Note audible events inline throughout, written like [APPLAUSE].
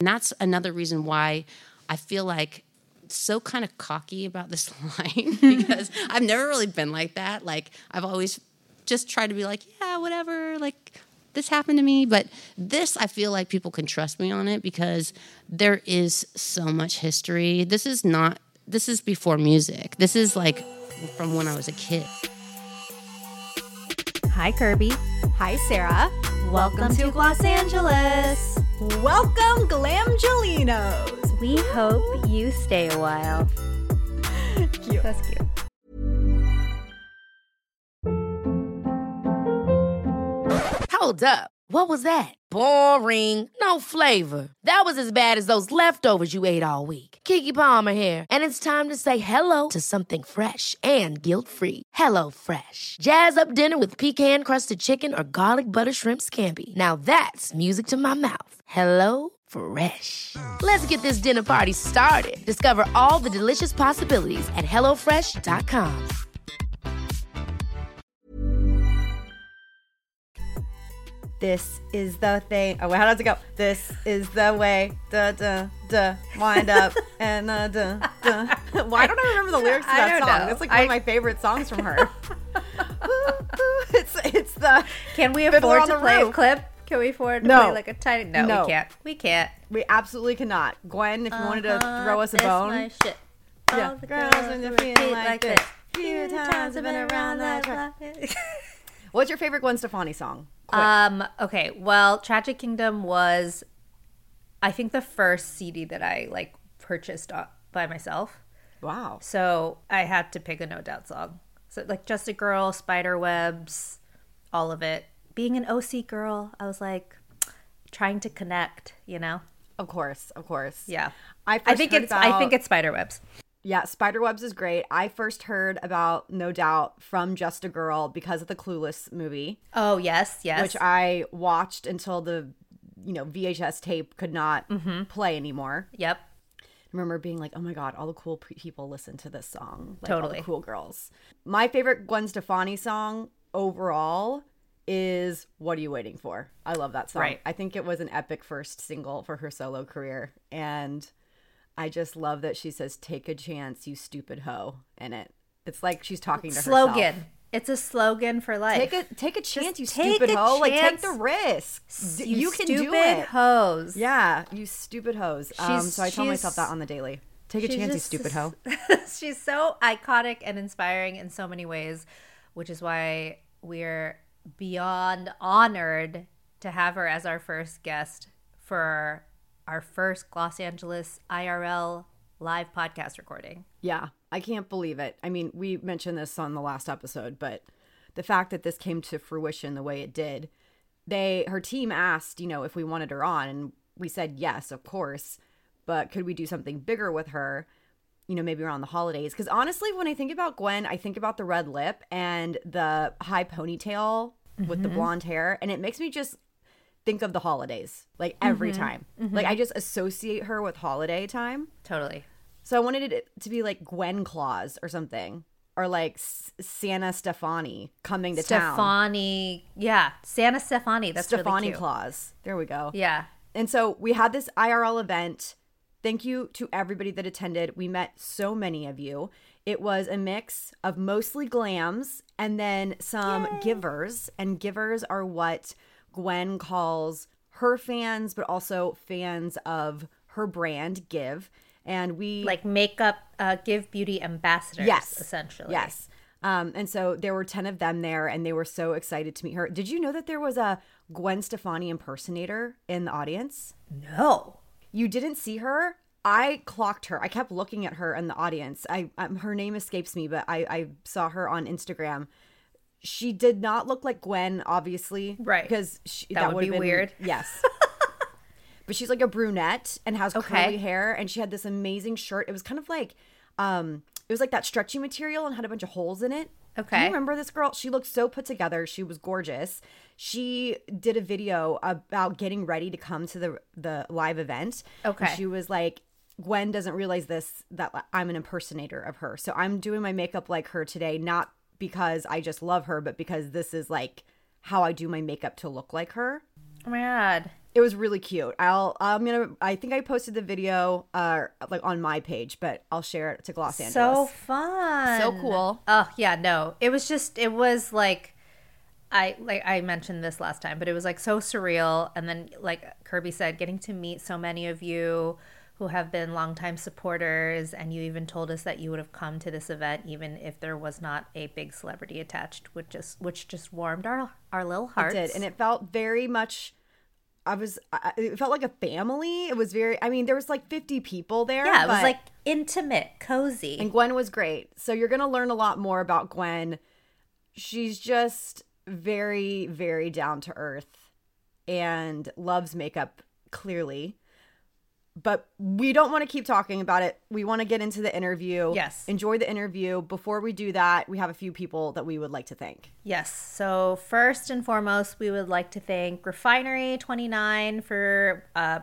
And that's another reason why I feel like so kind of cocky about this [LAUGHS] line [LAUGHS] because I've never really been like that. Like I've always just tried to be like, yeah, whatever, like this happened to me, but this I feel like people can trust me on it because there is so much history. This is not this is before music. This is like from when I was a kid. Hi, Kirby. Hi, Sarah. Welcome, to Gloss Angeles. Welcome, Glamgelinos. We hope you stay a while. Cute. That's cute. Hold up. What was that? Boring. No flavor. That was as bad as those leftovers you ate all week. Keke Palmer here, and it's time to say hello to something fresh and guilt-free. Hello Fresh. Jazz up dinner with pecan-crusted chicken or garlic butter shrimp scampi. Now that's music to my mouth. Hello Fresh. Let's get this dinner party started. Discover all the delicious possibilities at hellofresh.com. This is the thing. Oh, wait, how does it go? This is the way. Da da da. Wind up [LAUGHS] and uh, da da. Why don't I remember the lyrics to that song? know. That's like one I- of my favorite songs from her. [LAUGHS] [LAUGHS] it's it's the. Can we afford to play a Roof. clip? Can we afford to No. play like a tiny? No, No. we can't. We can't. We absolutely cannot. Gwen, if you wanted to Uh-huh, throw us a bone. my shit. Yeah. All the Girls girls when they're feeling repeat like this. Few times I've been around that. [LAUGHS] What's your favorite Gwen Stefani song? Quick. Um. Okay. Well, Tragic Kingdom was, I think, the first CD that I like purchased uh, by myself. wow. So I had to pick a No Doubt song. So like Just a Girl, Spider Webs, all of it. Being an OC girl, I was like trying to connect. You know. Of course, of course. Yeah. I, I think it's. I think about- it's Spider Webs. Yeah, Spiderwebs is great. I first heard about No Doubt from Just a Girl because of the Clueless movie, Oh yes, yes. which I watched until the you know VHS tape could not Mm-hmm. play anymore. yep. I remember being like, "Oh my god, all the cool pe- people listen to this song. Like, all the Totally. cool girls." My favorite Gwen Stefani song overall is "What Are You Waiting For." I love that song. Right. I think it was an epic first single for her solo career, and I just love that she says "Take a chance, you stupid hoe" in it. It's like she's talking to herself. Slogan. It's a slogan for life. Take a take a chance, you take stupid hoe. Like take the risk. D- you, You, can stupid do it. Hoes. Yeah, you stupid hoes. Um, so I tell myself that on the daily. Take a chance, you stupid hoe. [LAUGHS] She's so iconic and inspiring in so many ways, which is why we're beyond honored to have her as our first guest for our first Gloss Angeles IRL live podcast recording. Yeah, I can't believe it. I mean, we mentioned this on the last episode, but the fact that this came to fruition the way it did, they her team asked, you know, if we wanted her on, and we said yes, of course. But could we do something bigger with her? You know, maybe around the holidays. Because honestly, when I think about Gwen, I think about the red lip and the high ponytail with the mm-hmm. blonde hair, and it makes me just think of the holidays like every mm-hmm. time. Mm-hmm. Like I just associate her with holiday time. Totally. So I wanted it to be like Gwen Claus or something, or like S- Santa Stefani coming to town. Stefani. Yeah. Santa Stefani. That's Stefani really cute. Stefani Claus. There we go. Yeah. And so we had this IRL event. Thank you to everybody that attended. We met so many of you. It was a mix of mostly glams and then some givers. And givers are what Gwen calls her fans, but also fans of her brand, Give. And we Like makeup, uh, give beauty ambassadors. Yes. Essentially. Yes. Um, and so there were 10 of them there, and they were so excited to meet her. Did you know that there was a Gwen Stefani impersonator in the audience? No. You didn't see her? I clocked her. I kept looking at her in the audience. I um, her name escapes me, but I, I saw her on Instagram. She did not look like Gwen, obviously, Right. Because she, That would would've be been- weird. Yes, [LAUGHS] but she's like a brunette and has Okay. curly hair, and she had this amazing shirt. It was kind of like, um, it was like that stretchy material and had a bunch of holes in it. Do Okay. you remember this girl? She looked so put together. She was gorgeous. She did a video about getting ready to come to the the live event. And Okay. she was like, Gwen doesn't realize this that I'm an impersonator of her. So I'm doing my makeup like her today, not because I just love her, but because this is like how I do my makeup to look like her. Oh my god. It was really cute. I'll I'm gonna I think I posted the video uh like on my page, but I'll share it to Gloss Angeles. So fun. So cool. Oh yeah, no. It was just it was like I like I mentioned this last time, but it was like so surreal and then like Kirby said getting to meet so many of you who have been longtime supporters and you even told us that you would have come to this event even if there was not a big celebrity attached which just which just warmed our our little It hearts. did, and it felt very much. I was. I, it felt like a family. It was very. I mean, there was like 50 people there. yeah, it was like intimate, cozy. And Gwen was great. So you're going to learn a lot more about Gwen. She's just very, very down to earth and loves makeup, clearly. But we don't want to keep talking about it. We want to get into the interview. Yes. Enjoy the interview. Before we do that, we have a few people that we would like to thank. Yes. So first and foremost, we would like to thank Refinery 29 for uh,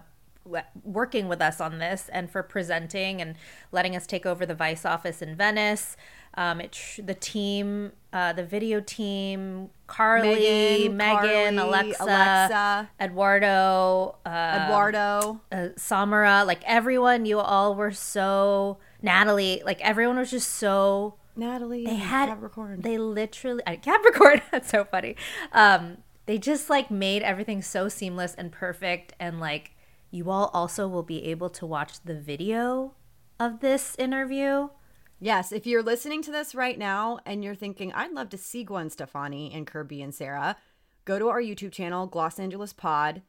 working with us on this and for presenting and letting us take over the Vice office in Venice. Um, it tr- the team, uh, the video team, Carly, Megan, Megan, Carly, Alexa, Alexa. Eduardo, uh, Eduardo. uh, Samara, like everyone, you all were so Natalie, like everyone was just so Natalie. they had Capricorn. they literally uh, capricorn [LAUGHS] that's so funny um they just like made everything so seamless and perfect and like you all also will be able to watch the video of this interview Yes, if you're listening to this right now and you're thinking, I'd love to see Gwen Stefani and Kirby and Sarah, go to our YouTube channel, Gloss Angeles Pod.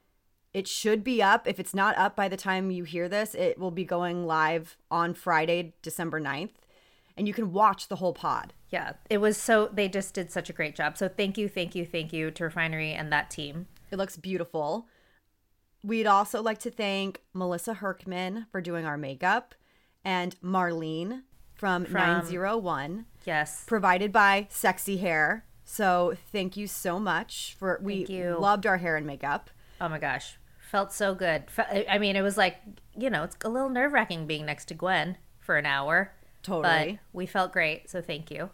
It should be up. If it's not up by the time you hear this, it will be going live on Friday, December 9th. And you can watch the whole pod. yeah it was so they just did such a great job so thank you thank you thank you to refinery and that team It looks beautiful. We'd also like to thank Melissa Herkman for doing our makeup and Marlene from, From- 901. yes provided by Sexy Hair. So thank you so much for we Thank you. loved our hair and makeup. oh my gosh felt so good i mean it was like you know it's a little nerve-wracking being next to gwen for an hour Totally. but we felt great so thank you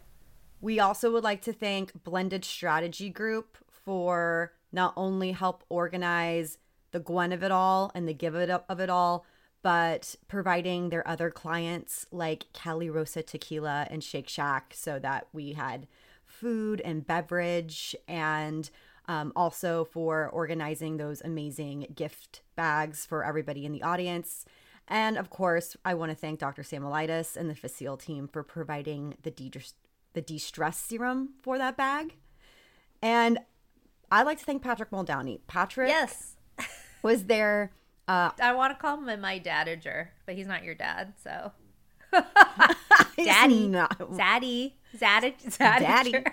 We also would like to thank Blended Strategy Group for not only help organize the Gwen of it all and the give it up of it all, but providing their other clients like Calirosa Tequila and Shake Shack so that we had food and beverage and um, also for organizing those amazing gift bags for everybody in the audience. And of course, I want to thank Dr. Samolitis and the Facile team for providing the de- the de-stress serum for that bag. And I'd like to thank Patrick Muldowney. Patrick yes [LAUGHS] was there. Uh, I want to call him my dadager, but he's not your dad, so. [LAUGHS] [LAUGHS] Daddy. Zaddy. Zaddy. [LAUGHS] Daddy.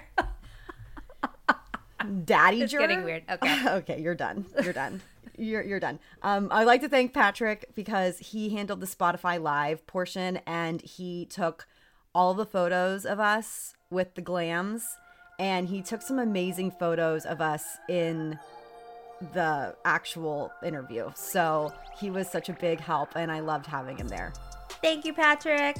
Daddy It's getting weird. Okay. okay, you're done. You're done. You're you're done. Um, I'd like to thank Patrick because he handled the Spotify live portion and he took all the photos of us with the glams and he took some amazing photos of us in the actual interview. So he was such a big help and I loved having him there. Thank you, Patrick.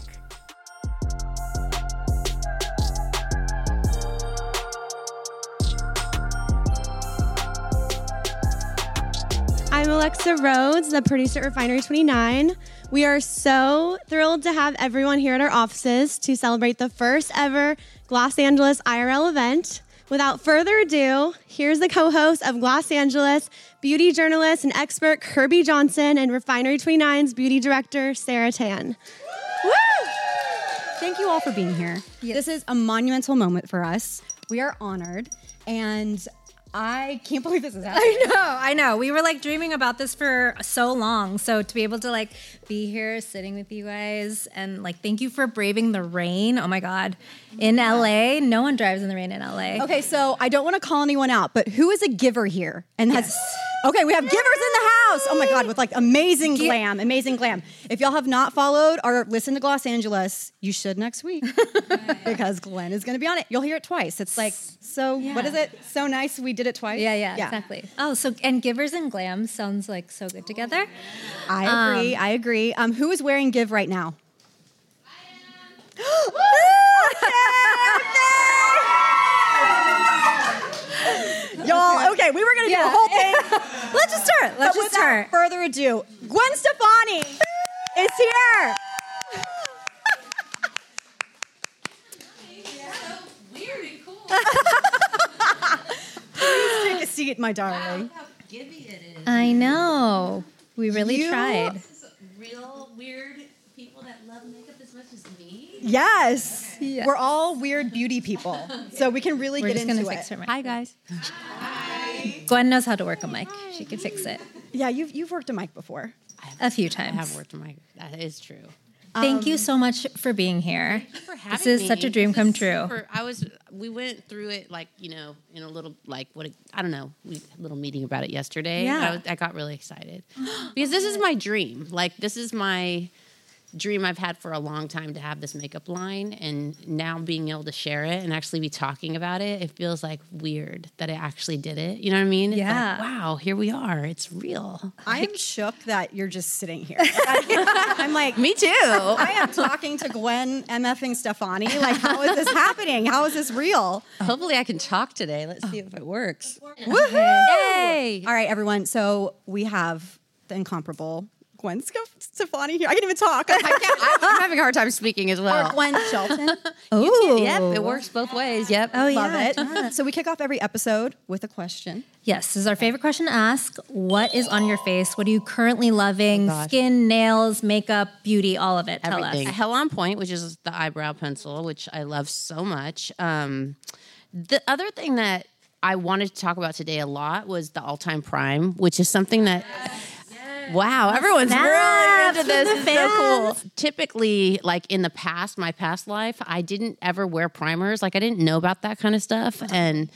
I'm Alexa Rhodes, the producer at Refinery 29. We are so thrilled to have everyone here at our offices to celebrate the first ever Gloss Angeles IRL event. Without further ado, here's the co host of Gloss Angeles, beauty journalist and expert Kirby Johnson, and Refinery 29's beauty director, Sarah Tan. Woo! Thank you all for being here. This is a monumental moment for us. We are honored, and I can't [LAUGHS] believe this is happening. I know, I know. We were like dreaming about this for so long. So to be able to like be here sitting with you guys and like thank you for braving the rain. Oh my God. In LA, no one drives in the rain in LA. Okay, so I don't want to call anyone out, but who is a giver here? And has okay, we have givers in the house. Oh my god, with like amazing glam, amazing glam. If y'all have not followed or listened to Gloss Angeles, you should next week [LAUGHS] because Gwen is going to be on it. You'll hear it twice. It's like so. What is it? So nice we did it twice. Yeah, yeah, exactly. Oh, so and givers and glam sounds like so good together. I agree. I agree. Um, who is wearing give right now? [GASPS] Y'all, okay, we were gonna do a whole thing. [LAUGHS] Let's just start. Let's But just without start. further ado, Gwen Stefani is here. [LAUGHS] [LAUGHS] Please take a seat, my darling. Gibby it is. I know. We really You- tried. Real weird people that love makeup as much as me. Yes. Yes. We're all weird beauty people. So we can really We're get just into gonna it. fix her mic. Hi guys. Gwen knows how to work a mic. She can fix it Yeah, you've, you've worked a mic before. a few times. I have worked a mic. That is true. Thank you um, so much for being here. for This is such a dream This come true. super- I was. We went through it like you know in a little like what I don't know. We had a little meeting about it yesterday. Yeah. I, was- I got really excited [GASPS] because this is oh. my dream. Like this is my dream I've had for a long time to have this makeup line, and now being able to share it and actually be talking about it, it feels like weird that I actually did it. You know what I mean? It's like, Yeah. wow, here we are. It's real. I am shook that you're just sitting here. [LAUGHS] I'm like, Me too. I am talking to Gwen MFing Stefani. Like, how is this happening? How is this real? Hopefully, I can talk today. Let's see if it works. Woohoo! Yay! All right, everyone. So we have the incomparable Gwen Sc- Stefani here. I can't even talk. I can't, I'm having a hard time speaking as well. or Gwen Shelton. [LAUGHS] Oh, Yep, it works both ways. Yep. Oh Love yeah. it. So we kick off every episode with a question. Yes, this is our favorite question to ask. What is on your face? What are you currently loving? gosh. Skin, nails, makeup, beauty, all of it. Tell Everything. us. Hella on Point, which is the eyebrow pencil, which I love so much. Um, the other thing that I wanted to talk about today a lot was the all time prime, which is something that. Wow, everyone's really into this. It's so cool. Typically, like in the past, my past life, I didn't ever wear primers. Like I didn't know about that kind of stuff, and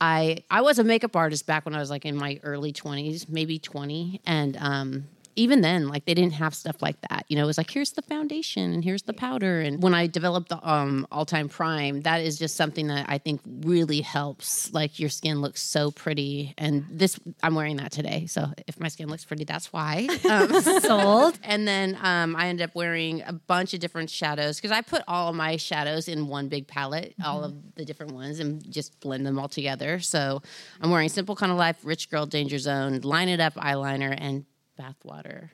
I I was a makeup artist back when I was like in my early twenties, maybe twenty, and um, even then, like they didn't have stuff like that. You know, it was like here's the foundation and here's the powder. And when I developed the um, all time prime, that is just something that I think really helps. Like your skin looks so pretty, and this I'm wearing that today. So if my skin looks pretty, that's why. [LAUGHS] Um, Sold. [LAUGHS] and then um, I ended up wearing a bunch of different shadows because I put all of my shadows in one big palette, all of the different ones, and just blend them all together. So I'm wearing Simple Kind of Life, Rich Girl, Danger Zone, Line It Up eyeliner, and bathwater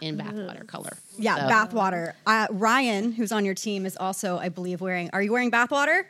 in bathwater color. Yeah, So- bathwater. Uh, Ryan, who's on your team, is also, I believe, wearing. Are you wearing bathwater?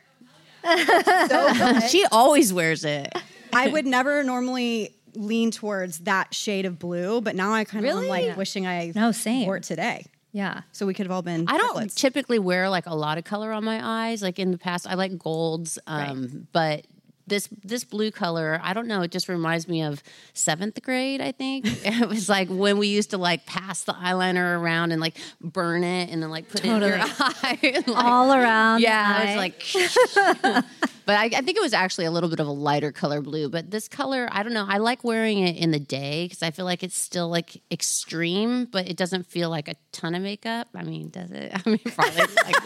[LAUGHS] She always wears it. I would never normally lean towards that shade of blue, but now I kind of Really? am like wishing I No, same. wore it today. Yeah. So we could have all been. I don't triplets. typically wear like a lot of color on my eyes. Like in the past, I like golds, um, but this this blue color, I don't know. It just reminds me of seventh grade. I think [LAUGHS] it was like when we used to like pass the eyeliner around and like burn it and then like put it in your [LAUGHS] eye. and, like, All around. yeah, I was like, [LAUGHS] but I, I think it was actually a little bit of a lighter color blue. But this color, I don't know. I like wearing it in the day because I feel like it's still like extreme, but it doesn't feel like a ton of makeup. I mean, does it? I mean, probably like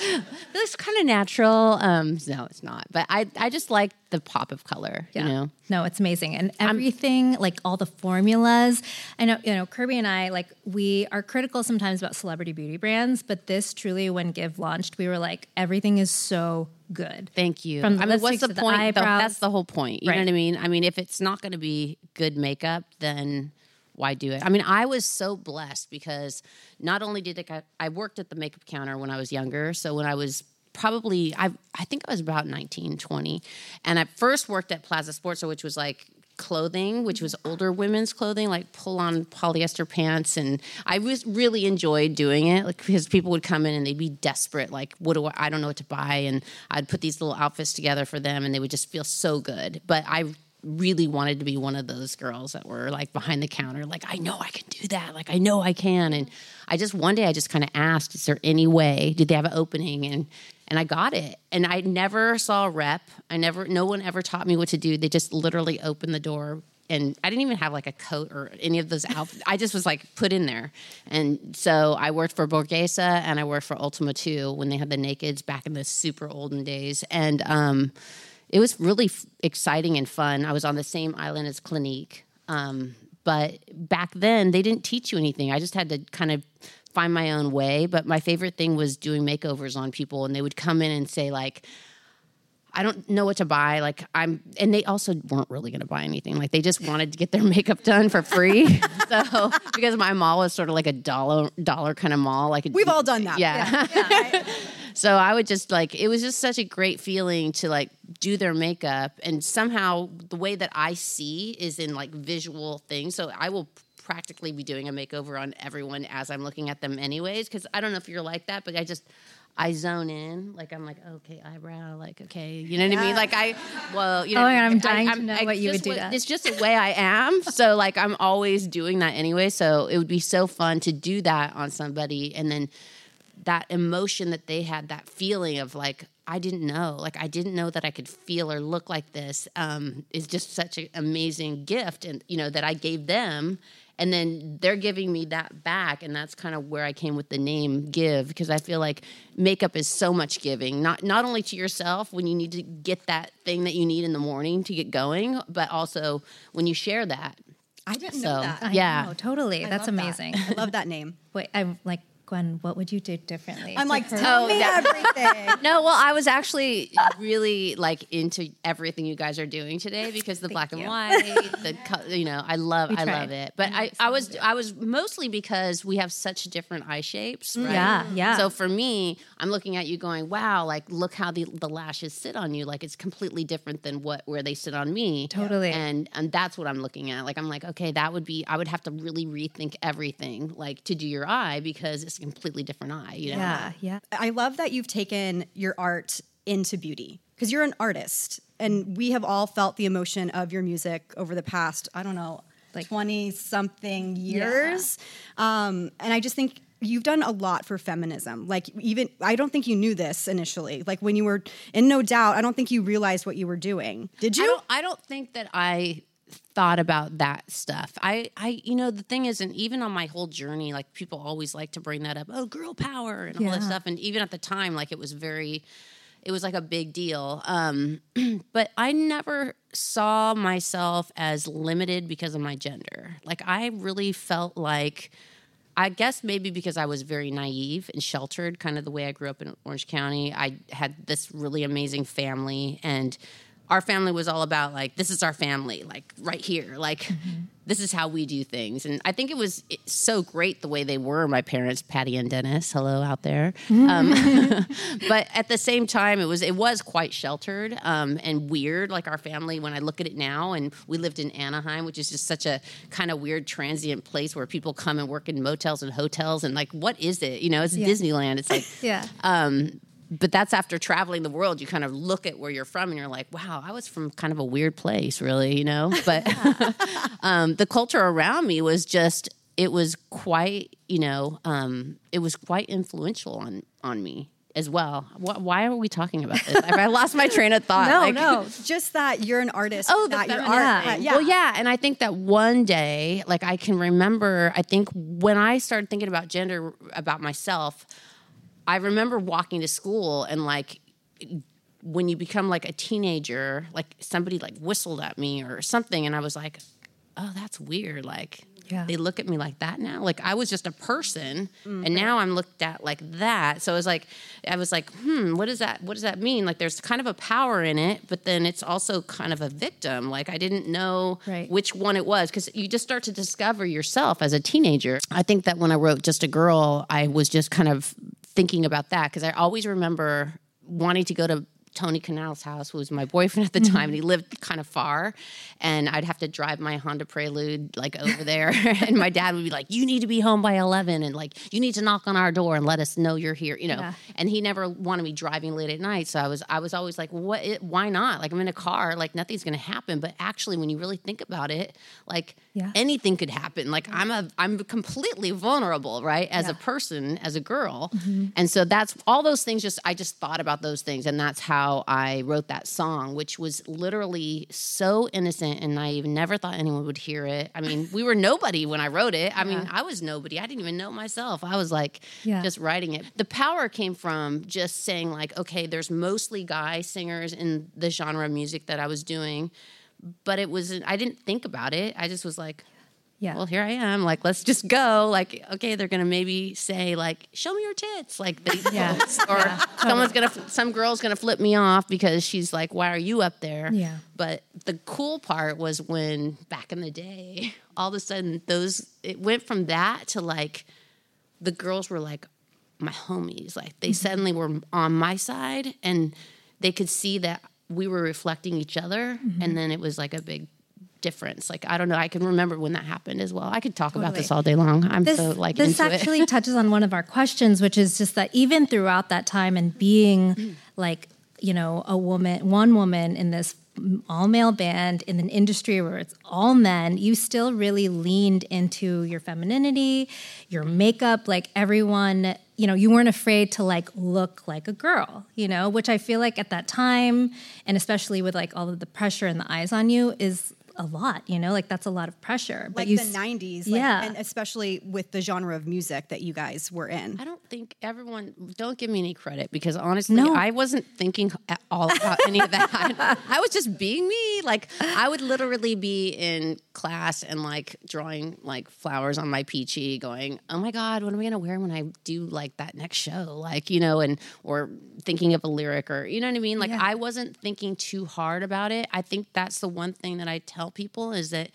it looks kind of natural. Um, no, it's not. But I, I just like the pop of color. Yeah. You know, No, it's amazing. And everything, like all the formulas. I know, you know, Kirby and I, like, we are critical sometimes about celebrity beauty brands, but this truly, when Give launched, we were like, everything is so good. Thank you. From the I mean, what's the the point? though? eyebrows. That's the whole point. You know what I mean? I mean, if it's not going to be good makeup, then why do it? I mean, I was so blessed because not only did it, I worked at the makeup counter when I was younger. So when I was probably, I, I think I was about 19, 20. And I first worked at Plaza Sports, which was like clothing, which was mm-hmm. older women's clothing, like pull on polyester pants. And I was really enjoyed doing it like, because people would come in and they'd be desperate. Like, what do I, I don't know what to buy. And I'd put these little outfits together for them and they would just feel so good. But I really wanted to be one of those girls that were like behind the counter, like, I know I can do that. Like, I know I can. And I just, one day I just kind of asked, is there any way, did they have an opening? And, and I got it. And I never saw a rep. I never, no one ever taught me what to do. They just literally opened the door and I didn't even have like a coat or any of those outfits. I just was like put in there. And so I worked for Borghese and I worked for Ultima 2 when they had the nakeds back in the super olden days. And um, it was really f- exciting and fun. I was on the same island as Clinique. Um, but back then, they didn't teach you anything. I just had to kind of find my own way. But my favorite thing was doing makeovers on people, and they would come in and say, like, I don't know what to buy. Like I'm, and they also weren't really going to buy anything. Like they just wanted to get their [LAUGHS] makeup done for free. [LAUGHS] so because my mall was sort of like a dollar dollar kind of mall. Like We've all done that. yeah. [LAUGHS] so I would just like it was just such a great feeling to like do their makeup and somehow the way that I see is in like visual things. So I will practically be doing a makeover on everyone as I'm looking at them anyways cuz I don't know if you're like that but I just I zone in, like I'm like, okay, eyebrow, like okay, you know what I mean? Like I, well, you know, Oh I'm I- dying to know what you would do that. It's just the way I am, so like I'm always doing that anyway. So it would be so fun to do that on somebody, and then that emotion that they had, that feeling of like, I didn't know, like I didn't know that I could feel or look like this, um, is just such an amazing gift, and you know that I gave them, and then they're giving me that back, and that's kind of where I came with the name Give, because I feel like makeup is so much giving, not not only to yourself when you need to get that thing that you need in the morning to get going, but also when you share that. I didn't So know that. I yeah, know, totally. I That's love that. amazing. I love that name. Wait, I'm like Gwen. What would you do differently? I'm like, her- tell Oh, me that- everything. [LAUGHS] No, well, I was actually really like into everything you guys are doing today because the black and white, the [LAUGHS] co- you know, I love, I love it. But I, I was, I was mostly because we have such different eye shapes, mm. right? Yeah, yeah. So for me, I'm looking at you going, wow, like look how the the lashes sit on you, like it's completely different than what where they sit on me. Totally. And and that's what I'm looking at. Like I'm like, okay, that would be, I would have to really rethink everything, like to do your eye because a completely different eye. You know? yeah, yeah. I love that you've taken your art into beauty because you're an artist, and we have all felt the emotion of your music over the past, I don't know, like Like- twenty something years. Um, and I just think you've done a lot for feminism. Like even I don't think you knew this initially. Like when you were in No Doubt, I don't think you realized what you were doing. Did I you? don't, I don't think that I thought about that stuff. I, I, you know, the thing is, and even on my whole journey, like people always like to bring that up. Oh, girl power and all that stuff. And even at the time, like it was very, it was like a big deal. Um, [CLEARS THROAT] but I never saw myself as limited because of my gender. Like I really felt like. I guess maybe because I was very naive and sheltered, kind of the way I grew up in Orange County. I had this really amazing family, and our family was all about like, this is our family, like right here, like this is how we do things. And I think it was so great the way they were. My parents, Patty and Dennis, hello out there. Um, [LAUGHS] but at the same time, it was it was quite sheltered um, and weird. Like our family, when I look at it now, and we lived in Anaheim, which is just such a kind of weird transient place where people come and work in motels and hotels, and like, what is it? You know, it's Disneyland. It's like, [LAUGHS] Yeah. um, but that's after traveling the world. You kind of look at where you're from, and you're like, wow, I was from kind of a weird place, really. You know, [LAUGHS] but [LAUGHS] um, the culture around me was just it was quite you know um, it was quite influential on on me as well. Wh- why are we talking about this? I lost my train of thought. [LAUGHS] no, Like- no, just that you're an artist. Oh, that your art. thing. uh, yeah. Well, yeah, and I think that one day, like I can remember, I think when I started thinking about gender about myself, I remember walking to school and like when you become like a teenager, like somebody like whistled at me or something, and I was like, oh, that's weird. Like Yeah. they look at me like that now. Like I was just a person, Mm, and now I'm looked at like that. So it was like, I was like, hmm, what does that? What does that mean? Like there's kind of a power in it, but then it's also kind of a victim. Like I didn't know Right. which one it was because you just start to discover yourself as a teenager. I think that when I wrote Just a Girl, I was just kind of thinking about that because I always remember wanting to go to Tony Kanal's house, who was my boyfriend at the time, and he lived kind of far. And I'd have to drive my Honda Prelude like over there. [LAUGHS] and my dad would be like, You need to be home by 11. And like, you need to knock on our door and let us know you're here, you know. Yeah. And he never wanted me driving late at night. So I was, I was always like, What? It, why not? Like, I'm in a car, like, nothing's going to happen. But actually, when you really think about it, like, Yeah. anything could happen. Like, I'm a, I'm completely vulnerable, right? As a person, as a girl. Mm-hmm. And so that's all those things just I just thought about those things and that's how I wrote that song which was literally so innocent and naive never thought anyone would hear it. I mean, we were nobody when I wrote it. I mean, I was nobody. I didn't even know myself. I was like Yeah. just writing it. The power came from just saying like okay, there's mostly guy singers in the genre of music that I was doing, but it was I didn't think about it. I just was like Yeah. well, here I am. Like, let's just go. Like, okay, they're gonna maybe say like, "Show me your tits," like they, [LAUGHS] Yeah. or someone's gonna, some girl's gonna flip me off because she's like, "Why are you up there?" Yeah. But the cool part was when back in the day, all of a sudden those it went from that to like the girls were like my homies. Like they mm-hmm. suddenly were on my side and they could see that we were reflecting each other. Mm-hmm. And then it was like a big difference. Like I don't know. I can remember when that happened as well. I could talk about this all day long. I'm this, so like this actually [LAUGHS] touches on one of our questions, which is just that even throughout that time and being mm. like, you know, a woman, one woman in this all male band in an industry where it's all men, you still really leaned into your femininity, your makeup, like everyone, you know, you weren't afraid to like look like a girl, you know, which I feel like at that time, and especially with like all of the pressure and the eyes on you, is a lot, you know, like that's a lot of pressure. Like you the s- 90s, like, Yeah. and especially with the genre of music that you guys were in. I don't think everyone. Don't give me any credit because honestly, No. I wasn't thinking at all about any of that. [LAUGHS] I was just being me. Like I would literally be in class and like drawing like flowers on my peachy, going, "Oh my god, what am I gonna wear when I do like that next show?" Like you know, and or thinking of a lyric or you know what I mean. Like I wasn't thinking too hard about it. I think that's the one thing that I tell people is that.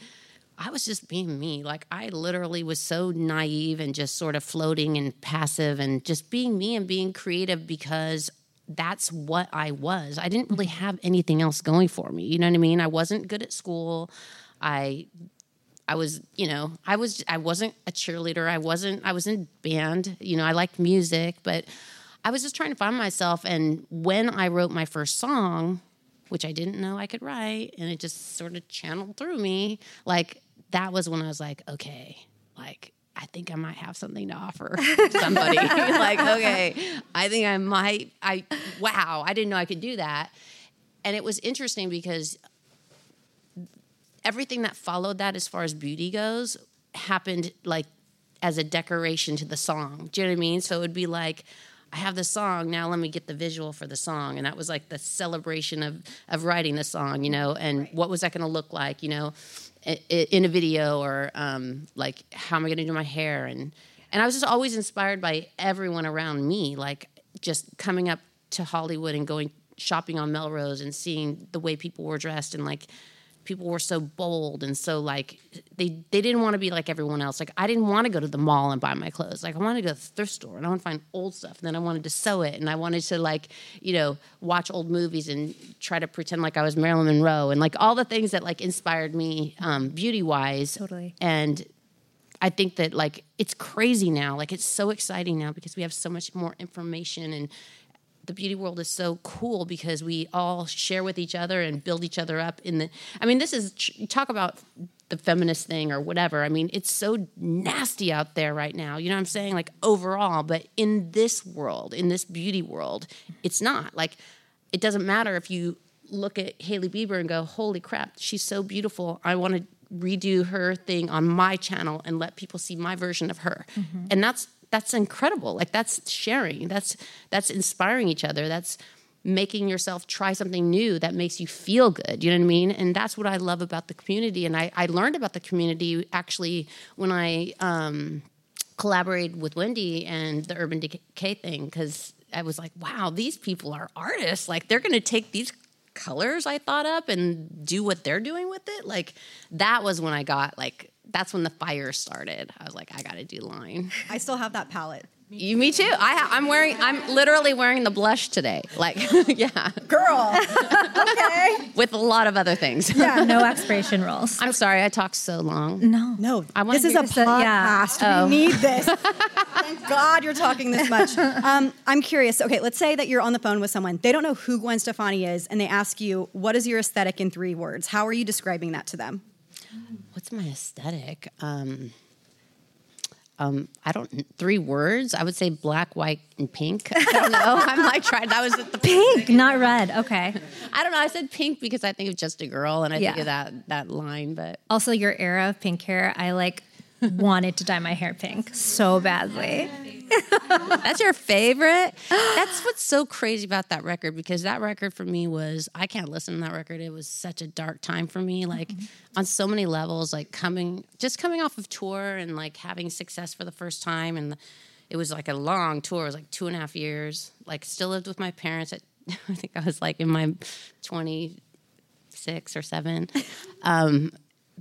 I was just being me. Like I literally was so naive and just sort of floating and passive and just being me and being creative because that's what I was. I didn't really mm-hmm. have anything else going for me. You know what I mean? I wasn't good at school. I I was, you know, I was I wasn't a cheerleader. I wasn't I was in band. You know, I liked music, but I was just trying to find myself and when I wrote my first song, which I didn't know I could write, and it just sort of channeled through me. Like that was when I was like, okay, like I think I might have something to offer [LAUGHS] somebody. [LAUGHS] like, okay, I think I might. I wow, I didn't know I could do that, and it was interesting because everything that followed that, as far as beauty goes, happened like as a decoration to the song. Do you know what I mean? So it would be like, I have the song now. Let me get the visual for the song, and that was like the celebration of of writing the song, you know. And what was that going to look like, you know, in a video, or um, like how am I going to do my hair? And and I was just always inspired by everyone around me, like just coming up to Hollywood and going shopping on Melrose and seeing the way people were dressed and like people were so bold and so like they they didn't want to be like everyone else. Like I didn't want to go to the mall and buy my clothes. Like I wanted to go to the thrift store and I want to find old stuff. And then I wanted to sew it and I wanted to like you know watch old movies and try to pretend like I was Marilyn Monroe and like all the things that like inspired me um, beauty wise. Totally. And I think that like it's crazy now. Like it's so exciting now because we have so much more information and the beauty world is so cool because we all share with each other and build each other up in the I mean this is talk about the feminist thing or whatever. I mean it's so nasty out there right now. You know what I'm saying? Like overall, but in this world, in this beauty world, it's not. Like it doesn't matter if you look at Hailey Bieber and go, "Holy crap, she's so beautiful. I want to redo her thing on my channel and let people see my version of her." Mm-hmm. And that's that's incredible. Like that's sharing. That's that's inspiring each other. That's making yourself try something new that makes you feel good. You know what I mean? And that's what I love about the community. And I, I learned about the community actually when I um, collaborated with Wendy and the Urban Decay thing because I was like, wow, these people are artists. Like they're going to take these colors I thought up and do what they're doing with it. Like that was when I got like that's when the fire started. I was like, I got to do line. I still have that palette. [LAUGHS] You, me too. I, I'm wearing. I'm literally wearing the blush today. Like, [LAUGHS] yeah, Girl. [LAUGHS] okay. with a lot of other things. Yeah. no expiration rules. I'm sorry I talked so long. No. No, I wanna this is hear a this, uh, yeah. podcast. Oh. We need this. Thank God you're talking this much. Um, I'm curious. Okay, let's say that you're on the phone with someone. They don't know who Gwen Stefani is, and they ask you, "What is your aesthetic in three words?" How are you describing that to them? What's my aesthetic? Um, um, I don't. Three words. I would say black, white, and pink. I don't know. [LAUGHS] I'm like trying. That was the Pink, not red. Okay. I don't know. I said pink because I think of just a girl, and I think Yeah. of that that line. But Also, your era of pink hair, I like wanted to dye my hair pink so badly. [LAUGHS] That's your favorite? That's what's so crazy about that record because that record for me was I can't listen to that record. It was such a dark time for me, like on so many levels, like coming just coming off of tour and like having success for the first time and it was like a long tour. It was like two and a half years. Like still lived with my parents at [LAUGHS] I think I was like in my twenty six or seven. [LAUGHS] Um,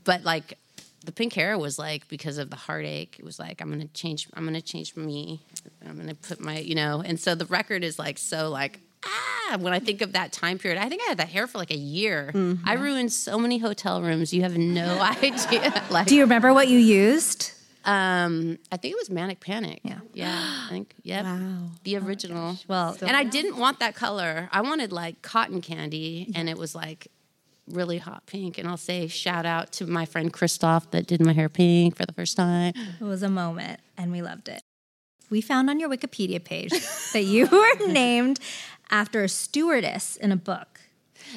but like the pink hair was like because of the heartache. It was like I'm gonna change. I'm gonna change me. I'm gonna put my you know. And so the record is like so like ah. When I think of that time period, I think I had that hair for like a year. Mm-hmm. I ruined so many hotel rooms. You have no [LAUGHS] idea. [LAUGHS] like Do you remember what you used? um, I think it was Manic Panic. Yeah. yeah. I think [GASPS] yep. Wow. The original. Well, and I didn't want that color. I wanted like cotton candy, and it was like really hot pink. And I'll say shout out to my friend Christoph that did my hair pink for the first time. It was a moment, and we loved it. We found on your Wikipedia page that you [LAUGHS] were named after a stewardess in a book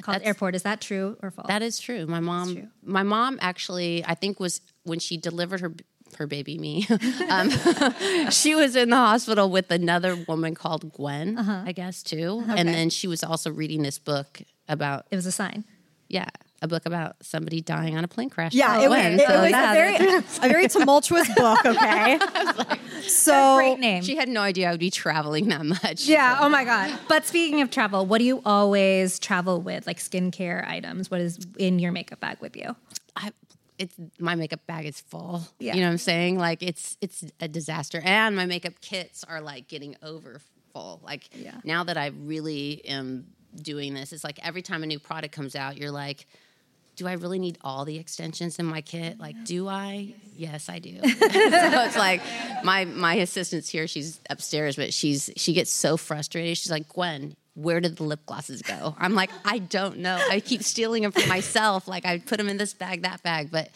called That's- Airport. Is that true or false? That is true. My mom, true. my mom actually, I think was when she delivered her her baby me. [LAUGHS] um, [LAUGHS] she was in the hospital with another woman called Gwen, I guess too, and then she was also reading this book about it was a sign. Yeah, a book about somebody dying on a plane crash. Yeah, it was, Gwen. it, it So was yeah, a very [LAUGHS] [LAUGHS] a very tumultuous book. Okay, [LAUGHS] so Great name. She had no idea I would be traveling that much. yeah. Oh my god. But speaking of travel, what do you always travel with? Like skincare items. What is in your makeup bag with you? I, it's my makeup bag is full. Yeah. You know what I'm saying? Like it's it's a disaster. And my makeup kits are like getting over full. Like Yeah. now that I really am doing this, it's like every time a new product comes out, you're like, do I really need all the extensions in my kit? Like, do I? Yes, I do. [LAUGHS] so it's like my my assistant's here. She's upstairs, but she's she gets so frustrated. She's like, Gwen, where did the lip glosses go? I'm like, I don't know. I keep stealing them for myself. Like I put them in this bag, that bag, but.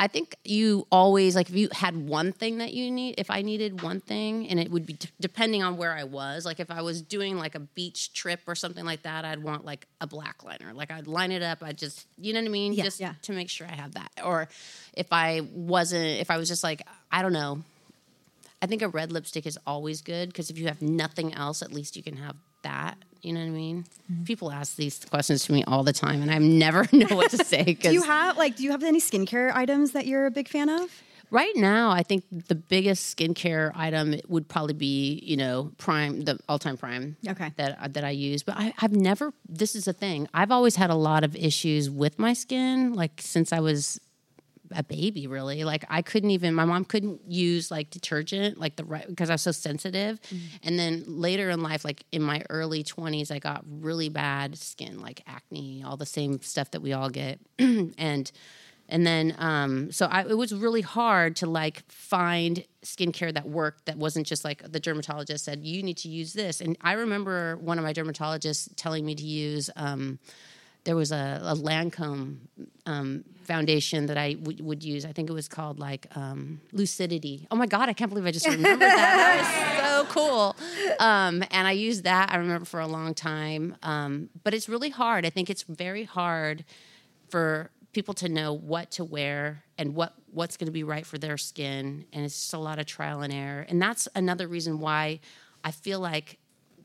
I think you always like if you had one thing that you need. If I needed one thing, and it would be d- depending on where I was. Like if I was doing like a beach trip or something like that, I'd want like a black liner. Like I'd line it up. I just, you know what I mean, just yeah. to make sure I have that. Or if I wasn't, if I was just like, I don't know. I think a red lipstick is always good because if you have nothing else, at least you can have that. You know what I mean? Mm-hmm. People ask these questions to me all the time, and I never [LAUGHS] know what to say. [LAUGHS] do you have like do you have any skincare items that you're a big fan of? Right now, I think the biggest skincare item would probably be, you know, Prime, the all-time Prime. Okay. That that I use, but I, I've never. This is a thing. I've always had a lot of issues with my skin, like since I was a baby. Really, like I couldn't even. My mom couldn't use like detergent, like the right because I was so sensitive. And then later in life, like in my early twenties, I got really bad skin, like acne, all the same stuff that we all get, [CLEARS THROAT] and and then um, so I, it was really hard to like find skincare that worked that wasn't just like the dermatologist said you need to use this and i remember one of my dermatologists telling me to use um, there was a, a lancome um, foundation that I w- would use. I think it was called like um, lucidity. Oh my god i can't believe i just remembered that. That was so cool. Um, and i used that i remember for a long time. Um, but it's really hard. I think it's very hard for people to know what to wear and what what's going to be right for their skin. And it's just a lot of trial and error. And that's another reason why i feel like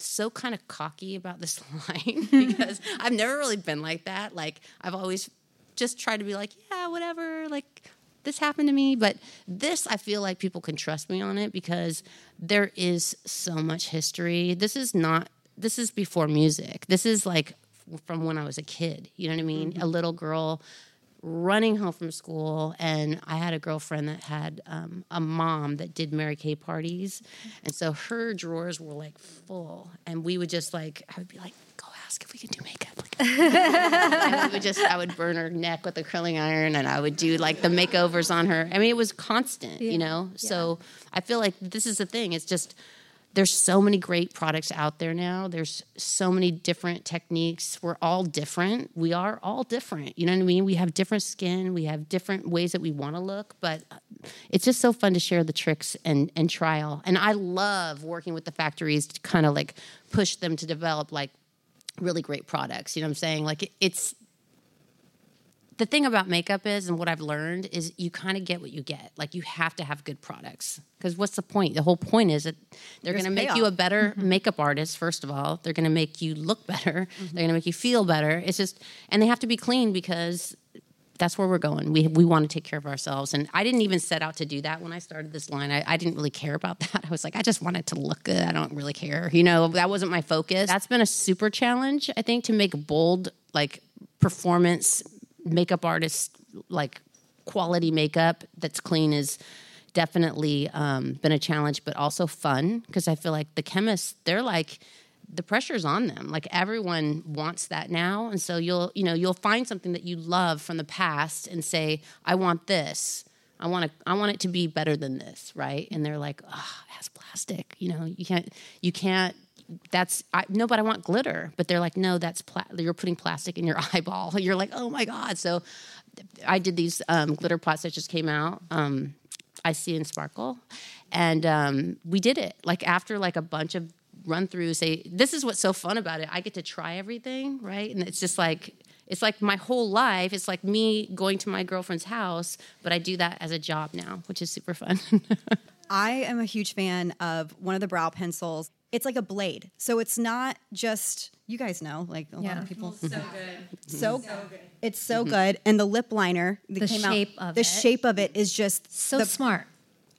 so kind of cocky about this [LAUGHS] line [LAUGHS] because i've never really been like that. Like i've always just tried to be like yeah whatever like this happened to me. But this i feel like people can trust me on it because there is so much history. This is not this is before music. This is like from when i was a kid you know what i mean? A mm-hmm. little girl running home from school and i had a girlfriend that had um, a mom that did mary kay parties. And so her drawers were like full. And we would just like i would be like go ask if we can do makeup. Like, [LAUGHS] we would just i would burn her neck with a curling iron and i would do like the makeovers on her. I mean it was constant you know? So i feel like this is the thing. It's just there's so many great products out there now. There's so many different techniques. We're all different. We are all different. You know what I mean? We have different skin. We have different ways that we want to look, but uh, it's just so fun to share the tricks and and trial. And I love working with the factories to kind of like push them to develop like really great products. You know what I'm saying? Like it, it's the thing about makeup is, and what I've learned is, you kind of get what you get. Like you have to have good products because what's the point? The whole point is that they're going to make you a better mm-hmm. makeup artist. First of all, they're going to make you look better. Mm-hmm. They're going to make you feel better. It's just, and they have to be clean because that's where we're going. We we want to take care of ourselves, and I didn't even set out to do that when I started this line. I, I didn't really care about [LAUGHS] that. I was like, I just want it to look good. I don't really care. You know, that wasn't my focus. That's been a super challenge, I think, to make bold like performance makeup artist like quality makeup that's clean is definitely um, been a challenge, but also fun because I feel like the chemists they're like the pressure's on them. Like everyone wants that now, and so you'll you know you'll find something that you love from the past and say, I want this. I want to. I want it to be better than this, right? And they're like, oh, it has plastic. You know, you can't. You can't. That's I, no, but I want glitter. But they're like, no, that's pla- you're putting plastic in your [LAUGHS] eyeball. You're like, oh my god. So I did these um, glitter plots that just came out. Um, I see and sparkle, and um, we did it like after like a bunch of run throughs. Say, this is what's so fun about it. I get to try everything, right? And it's just like it's like my whole life. It's like me going to my girlfriend's house, but I do that as a job now, which is super fun. [LAUGHS] I am a huge fan of one of the brow pencils. It's like a blade. So it's not just you guys know, like a lot of people So good. [LAUGHS] so, good. It's so mm-hmm. good. And the lip liner that The came shape out, of the it. shape of it is just So the, smart.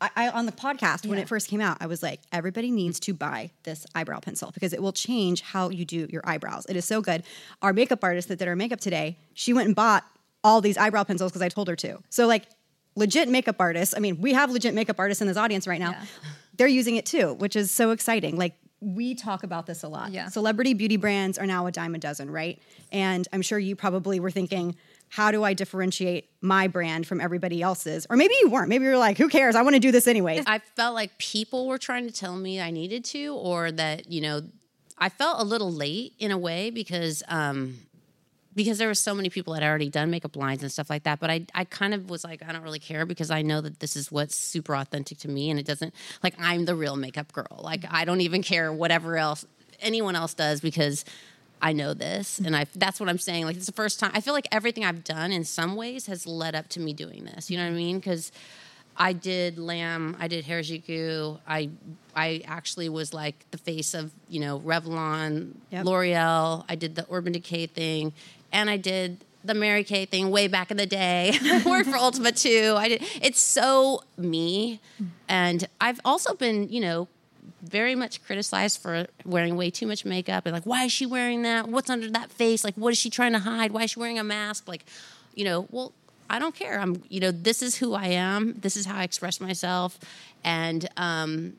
I, I on the podcast when it first came out, I was like, everybody needs to buy this eyebrow pencil because it will change how you do your eyebrows. It is so good. Our makeup artist that did our makeup today, she went and bought all these eyebrow pencils because I told her to. So like legit makeup artists. I mean, we have legit makeup artists in this audience right now. Yeah. They're using it too, which is so exciting. Like we talk about this a lot. Yeah. Celebrity beauty brands are now a dime a dozen, right? And I'm sure you probably were thinking, how do I differentiate my brand from everybody else's? Or maybe you weren't. Maybe you were like, who cares? I want to do this anyways. I felt like people were trying to tell me I needed to, or that you know, I felt a little late in a way because um, because there were so many people that had already done makeup lines and stuff like that. But I I kind of was like, I don't really care because I know that this is what's super authentic to me, and it doesn't like I'm the real makeup girl. Like I don't even care whatever else anyone else does because. I know this, and I that's what I'm saying. Like it's the first time I feel like everything I've done in some ways has led up to me doing this. You know what I mean? Because I did Lamb, I did Harajuku. I I actually was like the face of you know Revlon, Yep. L'Oreal. I did the Urban Decay thing, and I did the Mary Kay thing way back in the day. [LAUGHS] Worked for Ultima II. I did. It's so me, and I've also been you know very much criticized for wearing way too much makeup and like why is she wearing that what's under that face like what is she trying to hide why is she wearing a mask like you know well i don't care i'm you know this is who i am this is how i express myself and um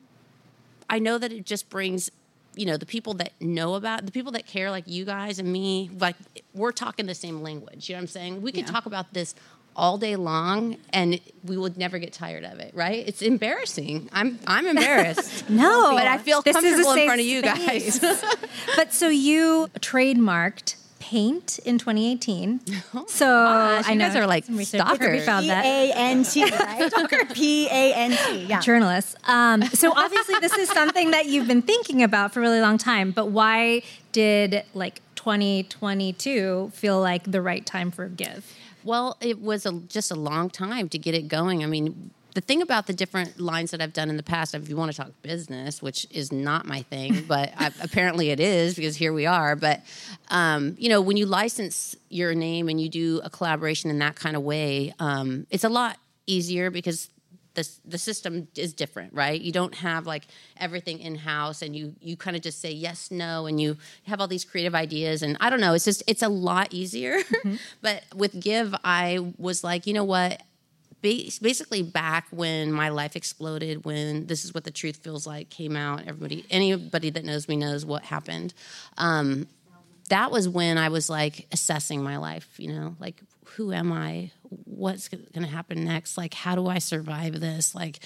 i know that it just brings you know the people that know about the people that care like you guys and me like we're talking the same language you know what i'm saying? We could talk about this all day long and we would never get tired of it right? It's embarrassing. I'm i'm [LAUGHS] embarrassed. No, but i feel This comfortable in front of you guys. [LAUGHS] But so you trademarked paint in 2018. [LAUGHS] So gosh, I you know guys are like some research- stalkers. We found P that. A N T, right? [LAUGHS] P A N T. Yeah. journalists. Um, so obviously, this is something that you've been thinking about for a really long time. But why did like 2022 feel like the right time for Give? Well, it was a, just a long time to get it going. I mean, the thing about the different lines that I've done in the past, if you want to talk business, which is not my thing, [LAUGHS] but I, apparently it is because here we are. But um, you know, when you license your name and you do a collaboration in that kind of way, um, it's a lot easier because the the system is different, right? You don't have like everything in house, and you you kind of just say yes, no, and you have all these creative ideas, and I don't know. It's just it's a lot easier. [LAUGHS] but with Give, I was like, you know what? Ba- Basically, back when my life exploded, when this is what the truth feels like came out, everybody, anybody that knows me knows what happened. Um, that was when I was like assessing my life, you know, like who am I? What's going to happen next? Like, how do I survive this? Like,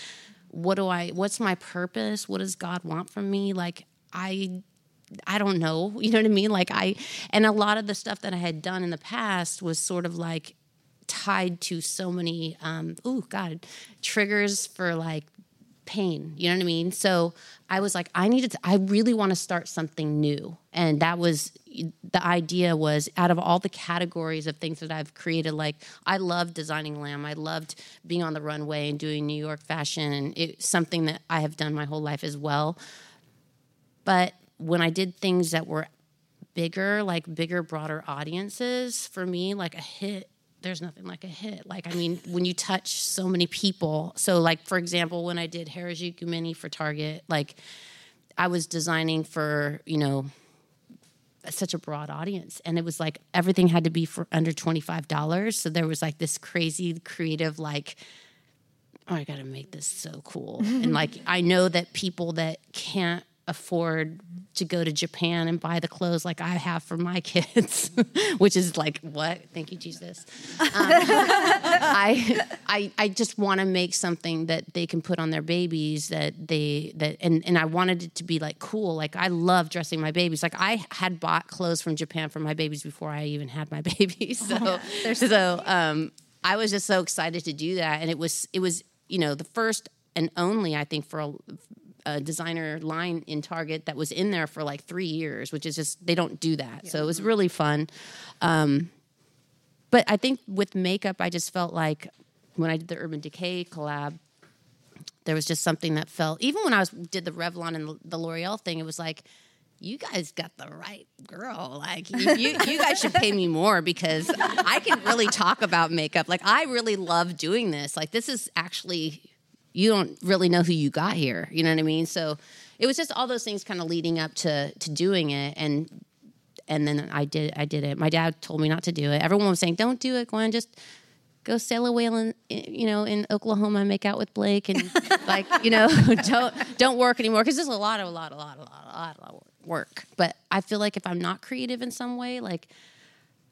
what do I, what's my purpose? What does God want from me? Like, I, I don't know. [LAUGHS] You know what I mean? Like, I, and a lot of the stuff that I had done in the past was sort of like tied to so many, um, oh God, triggers for like pain. You know what I mean? So I was like, I needed to, I really want to start something new. And that was, the idea was out of all the categories of things that I've created, like I loved designing lamb. I loved being on the runway and doing New York fashion, and it's something that I have done my whole life as well. But when I did things that were bigger, like bigger, broader audiences, for me, like a hit there's nothing like a hit. Like, I mean, when you touch so many people. So, like, for example, when I did Harajuku Mini for Target, like, I was designing for, you know, such a broad audience. And it was like everything had to be for under $25. So there was like this crazy creative, like, oh, I got to make this so cool. and like, I know that people that can't afford to go to Japan and buy the clothes like I have for my [LAUGHS] kids, which is like what? Thank you, Jesus. Um, [LAUGHS] I, I I just want to make something that they can put on their babies that they that and and I wanted it to be like cool. Like I love dressing my babies. Like I had bought clothes from Japan for my babies before I even had my [LAUGHS] babies. So so um, I was just so excited to do that, and it was it was you know the first and only I think for a, a designer line in Target that was in there for like three years, which is just they don't do that. Yeah. So it was really fun. Um, but I think with makeup, I just felt like when I did the Urban Decay collab, there was just something that felt. Even when I was did the Revlon and the L'Oreal thing, it was like you guys got the right girl. Like you, you, you, guys should pay me more because I can really talk about makeup. Like I really love doing this. Like this is actually you don't really know who you got here. You know what I mean? So it was just all those things kind of leading up to to doing it and and then I did I did it. My dad told me not to do it. Everyone was saying, "Don't do it, Gwen. Just go sail a whale in you know in Oklahoma and make out with Blake and [LAUGHS] like you know [LAUGHS] don't don't work anymore because there's a lot of a lot a lot a lot a lot, a lot of work. But I feel like if I'm not creative in some way, like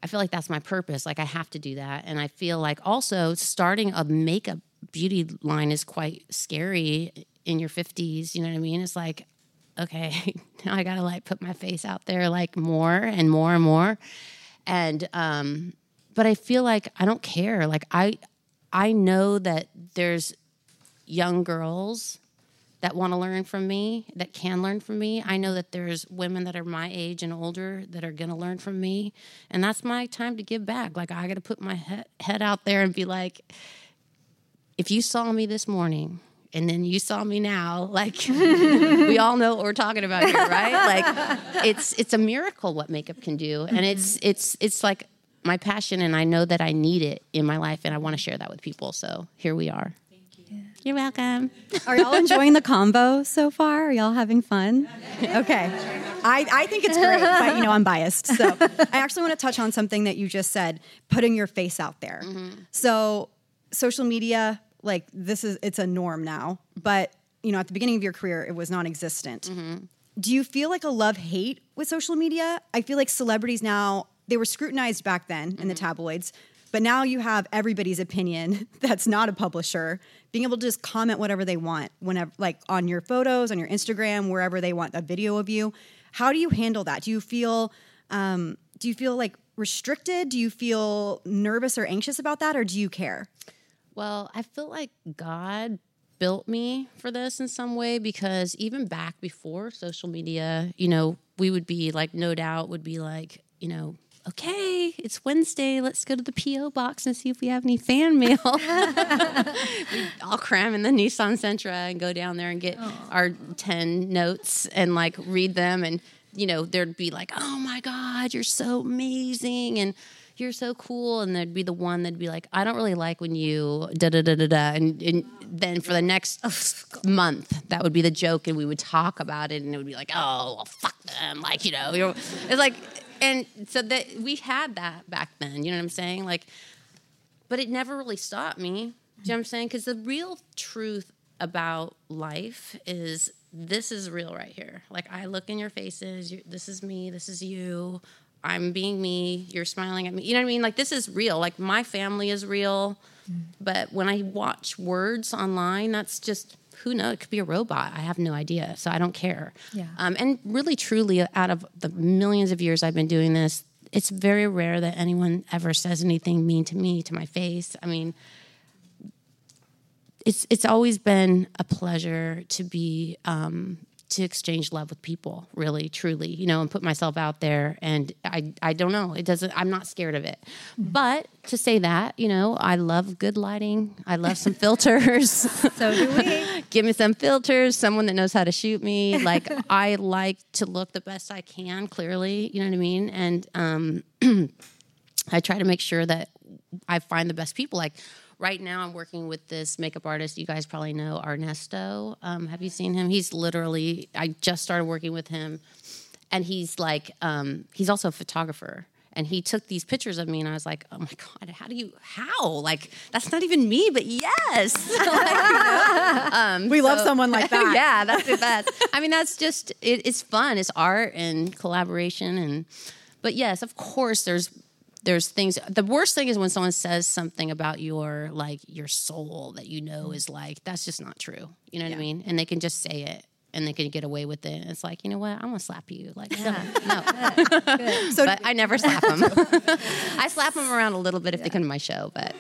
I feel like that's my purpose. Like I have to do that, and I feel like also starting a makeup beauty line is quite scary in your 50s. You know what I mean? It's like, okay, [LAUGHS] now I got to like put my face out there like more and more and more. And, um, but I feel like I don't care. Like I, I know that there's young girls that want to learn from me, that can learn from me. I know that there's women that are my age and older that are going to learn from me. And that's my time to give back. Like, I got to put my he- head out there and be like, if you saw me this morning and then you saw me now [LAUGHS] like [LAUGHS] we all know what we're talking about here right like it's it's a miracle what makeup can do and it's it's it's like my passion and i know that i need it in my life and i want to share that with people so here we are you're welcome. [LAUGHS] Are y'all enjoying the combo so far? Are y'all having fun? Okay. I, I think it's great, but you know, I'm biased. So I actually want to touch on something that you just said putting your face out there. Mm-hmm. So social media, like this is it's a norm now, but you know, at the beginning of your career, it was non-existent. Mm-hmm. Do you feel like a love hate with social media? I feel like celebrities now they were scrutinized back then mm-hmm. in the mm-hmm. tabloids, but now you have everybody's opinion [LAUGHS] that's not a publisher being able to just comment whatever they want whenever like on your photos, on your Instagram, wherever they want a video of you. How do you handle that? Do you feel um, do you feel like restricted? Do you feel nervous or anxious about that, or do you care? Well, I feel like God built me for this in some way because even back before social media, you know, we would be like, no doubt, would be like, you know, okay, it's Wednesday. Let's go to the PO box and see if we have any fan [LAUGHS] mail. [LAUGHS] we all cram in the Nissan Sentra and go down there and get Aww. our ten notes and like read them, and you know, there'd be like, oh my god, you're so amazing, and you're so cool. And there'd be the one that'd be like, I don't really like when you da da da da da. And, and then for the next uh, month, that would be the joke. And we would talk about it. And it would be like, oh, well, fuck them. Like, you know, it's like, and so that we had that back then. You know what I'm saying? Like, but it never really stopped me. You know what I'm saying? Because the real truth about life is this is real right here. Like I look in your faces. this is me. This is you. I'm being me, you're smiling at me. You know what I mean? Like this is real. Like my family is real. But when I watch words online, that's just who knows? It could be a robot. I have no idea. So I don't care. Yeah. Um, and really, truly, out of the millions of years I've been doing this, it's very rare that anyone ever says anything mean to me to my face. I mean, it's it's always been a pleasure to be um, to exchange love with people, really, truly, you know, and put myself out there. And I, I don't know, it doesn't. I'm not scared of it. But to say that, you know, I love good lighting. I love some [LAUGHS] filters. So do we. [LAUGHS] Give me some filters. Someone that knows how to shoot me. Like [LAUGHS] I like to look the best I can. Clearly, you know what I mean. And um, [CLEARS THROAT] I try to make sure that I find the best people. Like right now, I'm working with this makeup artist. You guys probably know Ernesto. Um, have you seen him? He's literally. I just started working with him, and he's like, um, he's also a photographer. And he took these pictures of me, and I was like, "Oh my god, how do you? How? Like that's not even me, but yes." [LAUGHS] We love someone like [LAUGHS] that. yeah, that's the best. I mean, that's just it, it's fun. It's art and collaboration, and but yes, of course, there's there's things. The worst thing is when someone says something about your like your soul that you know mm-hmm. is like that's just not true. You know what I mean? And they can just say it. And they can get away with it. And it's like, you know what? I'm gonna slap you. Like, [LAUGHS] no, no. So [LAUGHS] but I never slap [LAUGHS] them. I slap them around a little bit if they come to my show, but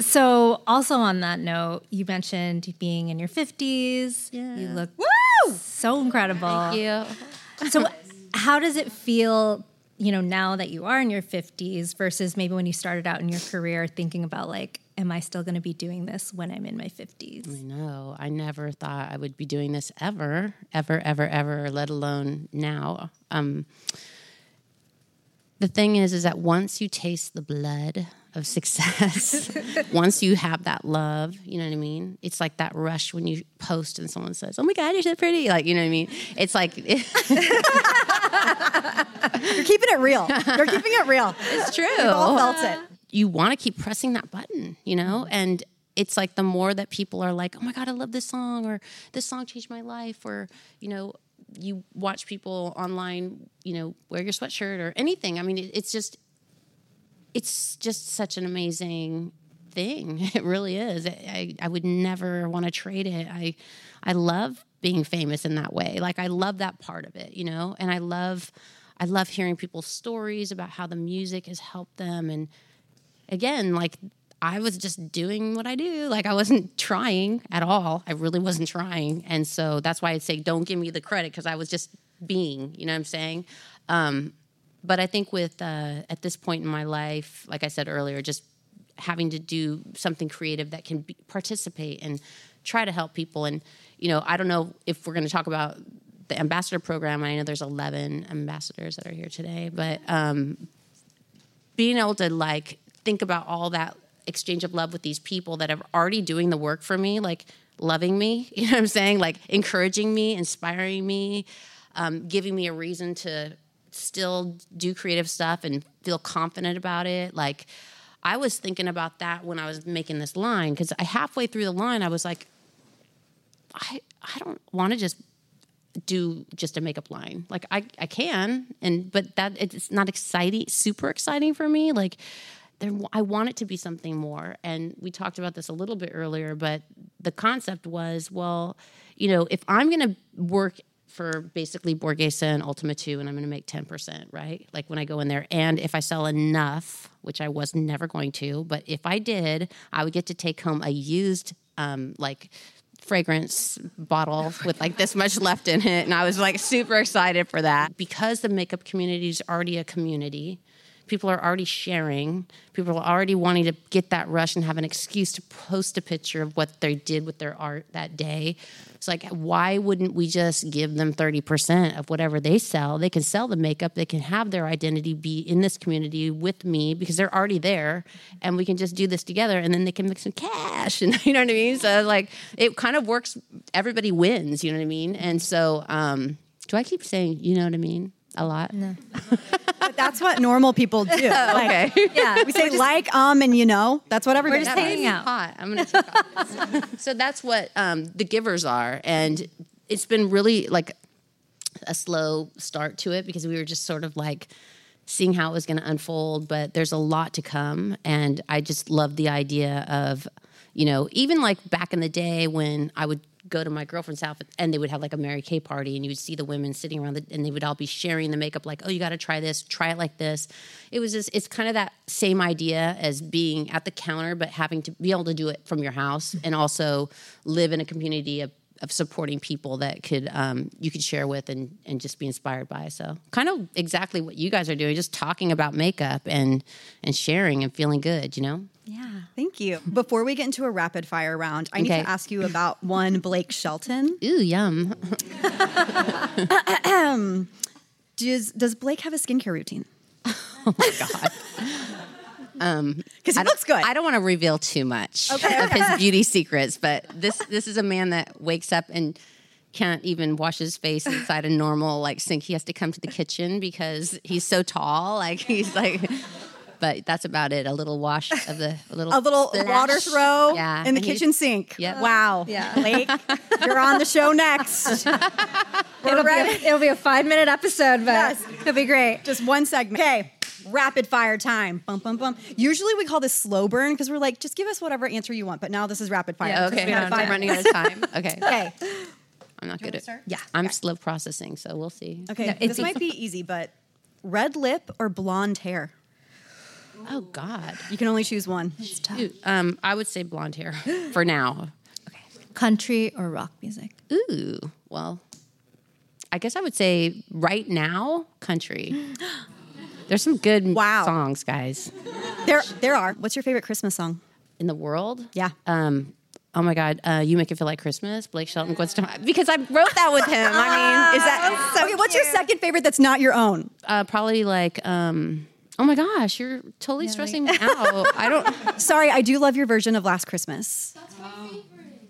So, also on that note, you mentioned being in your 50s. Yeah. You look Woo! so incredible. thank you. So, how does it feel, you know, now that you are in your 50s versus maybe when you started out in your career thinking about like, am I still going to be doing this when I'm in my 50s? I know. I never thought I would be doing this ever, ever, ever, ever, let alone now. Um, the thing is, is that once you taste the blood of success, [LAUGHS] once you have that love, you know what I mean? It's like that rush when you post and someone says, "Oh my God, you're so pretty!" Like, you know what I mean? It's like [LAUGHS] You're keeping it real. You're keeping it real. [LAUGHS] it's true. We've all felt it. Uh, you want to keep pressing that button, you know? And it's like the more that people are like, oh my God, I love this song, or this song changed my life, or, you know, you watch people online, you know, wear your sweatshirt or anything. I mean, it's just, it's just such an amazing thing. [LAUGHS] It really is. I, I would never want to trade it. I, I love being famous in that way. Like I love that part of it, you know, and I love, I love hearing people's stories about how the music has helped them. And again, like I was just doing what I do. Like I wasn't trying at all. I really wasn't trying. And so that's why I'd say, don't give me the credit because I was just being, you know what I'm saying? Um, but I think with uh, at this point in my life, like I said earlier, just having to do something creative that can be, participate and try to help people. And you know, I don't know if we're going to talk about the ambassador program. I know there's 11 ambassadors that are here today, but um, being able to like think about all that exchange of love with these people that are already doing the work for me, like loving me, [LAUGHS] you know what I'm saying? Like encouraging me, inspiring me, um, giving me a reason to still do creative stuff and feel confident about it. Like I was thinking about that when I was making this line because I halfway through the line I was like, I I don't want to just do just a makeup line. Like I I can and but that it's not exciting, super exciting for me. Like there I want it to be something more. And we talked about this a little bit earlier, but the concept was, well, you know, if I'm going to work for basically Borghese and Ultima 2 and I'm going to make 10%, right? Like when I go in there and if I sell enough, which I was never going to, but if I did, I would get to take home a used um like fragrance bottle [LAUGHS] with like this much left in it and I was like super excited for that because the makeup community is already a community people are already sharing. People are already wanting to get that rush and have an excuse to post a picture of what they did with their art that day. It's like why wouldn't we just give them 30% of whatever they sell? They can sell the makeup. They can have their identity be in this community with me because they're already there and we can just do this together and then they can make some cash and [LAUGHS] you know what i mean? So like it kind of works everybody wins you know what i mean? And so um do i keep saying you know what i mean a lot no [LAUGHS] But that's what normal people do. [LAUGHS] Like, okay Yeah. we say like, um, and you know. That's what everybody We're just says. hanging out. hot. I'm gonna take off. so that's what um, the givers are, and it's been really like a slow start to it because we were just sort of like seeing how it was going to unfold. But there's a lot to come, and I just love the idea of, you know, even like back in the day when I would go to my girlfriend's house and they would have like a Mary Kay party and you would see the women sitting around the, and they would all be sharing the makeup like, oh, you got to try this, try it like this. It was just, it's kind of that same idea as being at the counter, but having to be able to do it from your house and also live in a community of, of supporting people that could um, you could share with and and just be inspired by. So kind of exactly what you guys are doing, just talking about makeup and and sharing and feeling good. You know. Yeah. Thank you. [LAUGHS] Before we get into a rapid fire round, I need to ask you about one Blake Shelton. Ooh, yum. [LAUGHS] Does does Blake have a skincare routine? [LAUGHS] Oh my God. Um, Because he looks good. I don't want to reveal too much of his beauty secrets, but this this is a man that wakes up and can't even wash his face inside a normal like sink. He has to come to the kitchen because he's so tall. Like he's like, but that's about it. A little wash of the a little [LAUGHS] a little splash. water throw Yeah, in the and he's- kitchen sink. Yep. Wow. Yeah. [LAUGHS] Blake, you're on the show next. [LAUGHS] It'll be, a, it'll be a five minute episode, but Yes. it'll be great. Just one segment. Okay. Rapid fire time. Bum bum bum. Usually we call this slow burn because we're like, just give us whatever answer you want. But now this is rapid fire. Yeah, 'cause okay, we have I'm running out of time. Okay, Okay. I'm not good at. It. Yeah. I'm slow processing, so we'll see. Okay. No, this might be easy, but red lip or blonde hair? Oh God. You can only choose one. Dude, um, I would say blonde hair [GASPS] for now. Country or rock music? Ooh, well, I guess I would say right now, country. [GASPS] There's some good Wow. songs, guys, There, there are. What's your favorite Christmas song? in the world. Yeah. Um, oh my God, uh, "You Make It Feel Like Christmas," Blake Shelton, Gwen Stefani. Because I wrote that with him. I mean, is that [LAUGHS] okay, what's your second favorite that's not your own? uh, probably like? Um, oh my gosh, you're totally stressing me out. I don't. [LAUGHS] Sorry, I do love your version of Last Christmas.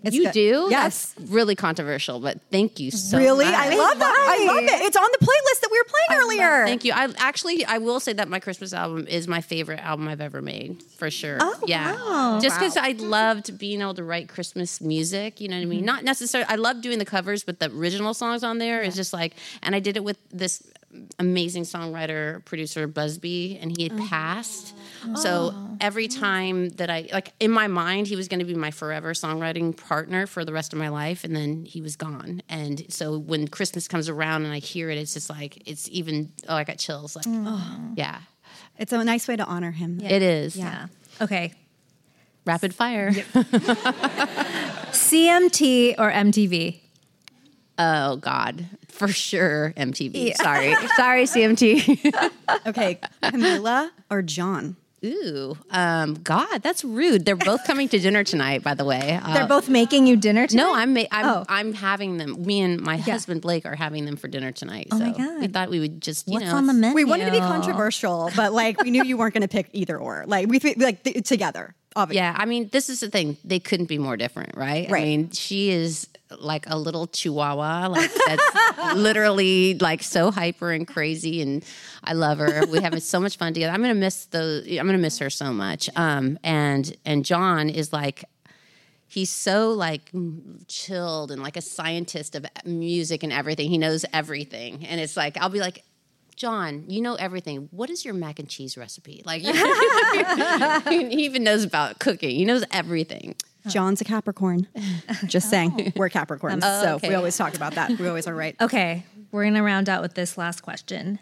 It's you good. do? Yes. That's really controversial, but thank you so really? much. Really? I love that. I love it. It's on the playlist that we were playing earlier. Thank you. I actually I will say that my Christmas album is my favorite album I've ever made for sure. Oh, yeah. wow. Just because I loved being able to write Christmas music. You know what I mean? Mm-hmm. Not necessarily. I love doing the covers, but the original songs on there is just like. And I did it with this amazing songwriter producer Busbee, and he had oh. passed. Oh. So every time that I like in my mind, he was going to be my forever songwriting partner for the rest of my life, and then he was gone. And so when Christmas comes around and I hear it, it's just like it's even. Oh, I got chills. Like, mm. oh, yeah, It's a nice way to honor him. it is. Yeah. Okay. Rapid fire. [LAUGHS] CMT or MTV? Oh God, for sure. MTV. Sorry, [LAUGHS] sorry, CMT. Okay, Camila or John? Ooh, um, God, that's rude. They're both coming to dinner tonight, by the way. Uh, They're both making you dinner tonight? No, I'm ma- I'm Oh. I'm having them. Me and my husband Blake are having them for dinner tonight. Oh so my God. we thought we would just you What's know on the menu? We wanted to be controversial, but like we knew you weren't going to pick either or. Like we th- like th- together. Obviously. Yeah, I mean, this is the thing. They couldn't be more different, right? Right. I mean, she is like a little chihuahua, like that's [LAUGHS] literally like so hyper and crazy, and I love her. We have so much fun together. I'm gonna miss the. I'm gonna miss her so much. Um, and and John is like. He's so like chilled and like a scientist of music and everything. He knows everything, and it's like I'll be like, John, you know everything. What is your mac and cheese recipe? Like, [LAUGHS] [LAUGHS] you know, he even knows about cooking. He knows everything. [LAUGHS] John's a Capricorn. Just saying, oh. we're Capricorns, um, so okay. we always talk about that. We always are right. Okay. We're going to round out with this last question.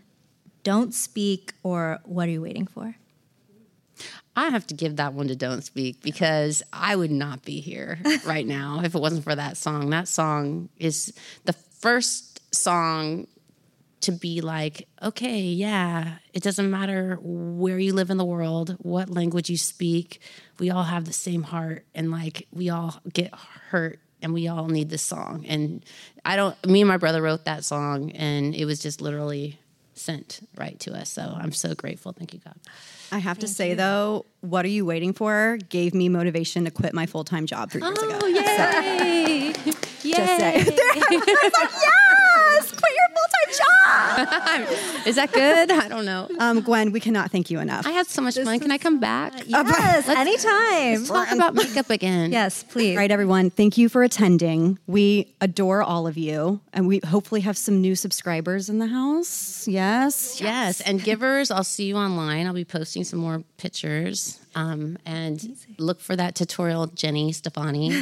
Don't speak or what are you waiting for? I have to give that one to Don't Speak because I would not be here right now if it wasn't for that song. That song is the first song to be like, okay, yeah, it doesn't matter where you live in the world, what language you speak, we all have the same heart and like we all get hurt and we all need this song. And I don't, me and my brother wrote that song and it was just literally sent right to us. So I'm so grateful. Thank you, God. I have to say though, what are you waiting for? Gave me motivation to quit my full time job three years oh, ago. Oh, yay! [LAUGHS] [LAUGHS] Just say, it's [LAUGHS] like yes, quit your full time job. [LAUGHS] Is that good? I don't know. Um, Gwen, we cannot thank you enough. I had so much fun. Can I come back? Yes, anytime. Let's talk about makeup again. [LAUGHS] Yes, please. All right, everyone. Thank you for attending. We adore all of you, and we hopefully have some new subscribers in the house. Yes. Yes. And givers, I'll see you online. I'll be posting some more pictures. Um, and look for that tutorial, Jenny Stefani. [LAUGHS]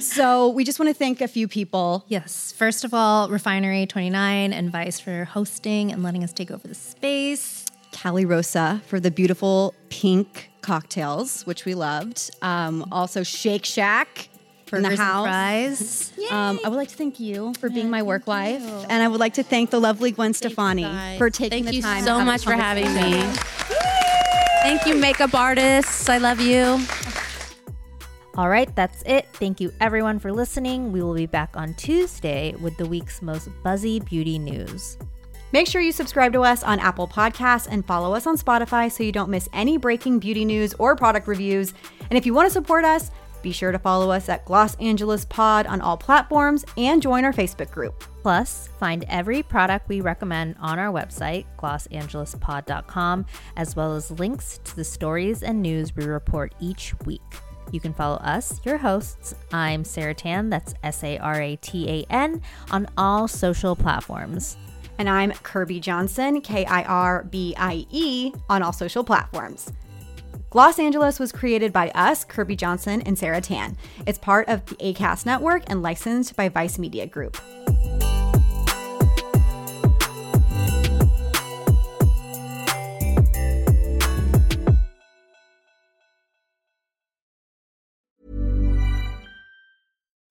So we just want to thank a few people. Yes. First of all, Refinery 29 and Vice for hosting and letting us take over the space. Calirosa for the beautiful pink cocktails, which we loved. Um, also, Shake Shack in the house. Um, I would like to thank you for being my work wife, and I would like to thank the lovely Gwen Stefani for taking Thank the time. so to have a much for having me. Thank you, makeup artists. I love you. All right, that's it. Thank you everyone for listening. We will be back on Tuesday with the week's most buzzy beauty news. Make sure you subscribe to us on Apple Podcasts and follow us on Spotify so you don't miss any breaking beauty news or product reviews. And if you want to support us, be sure to follow us at Gloss Angeles Pod on all platforms and join our Facebook group. Plus, find every product we recommend on our website, glosangelespod.com, as well as links to the stories and news we report each week. You can follow us, your hosts. I'm Sara Tan, that's S A R A T A N, on all social platforms. And I'm Kirbie Johnson, K I R B I E, on all social platforms. Gloss Angeles was created by us, Kirbie Johnson and Sara Tan. It's part of the ACAST network and licensed by Vice Media Group.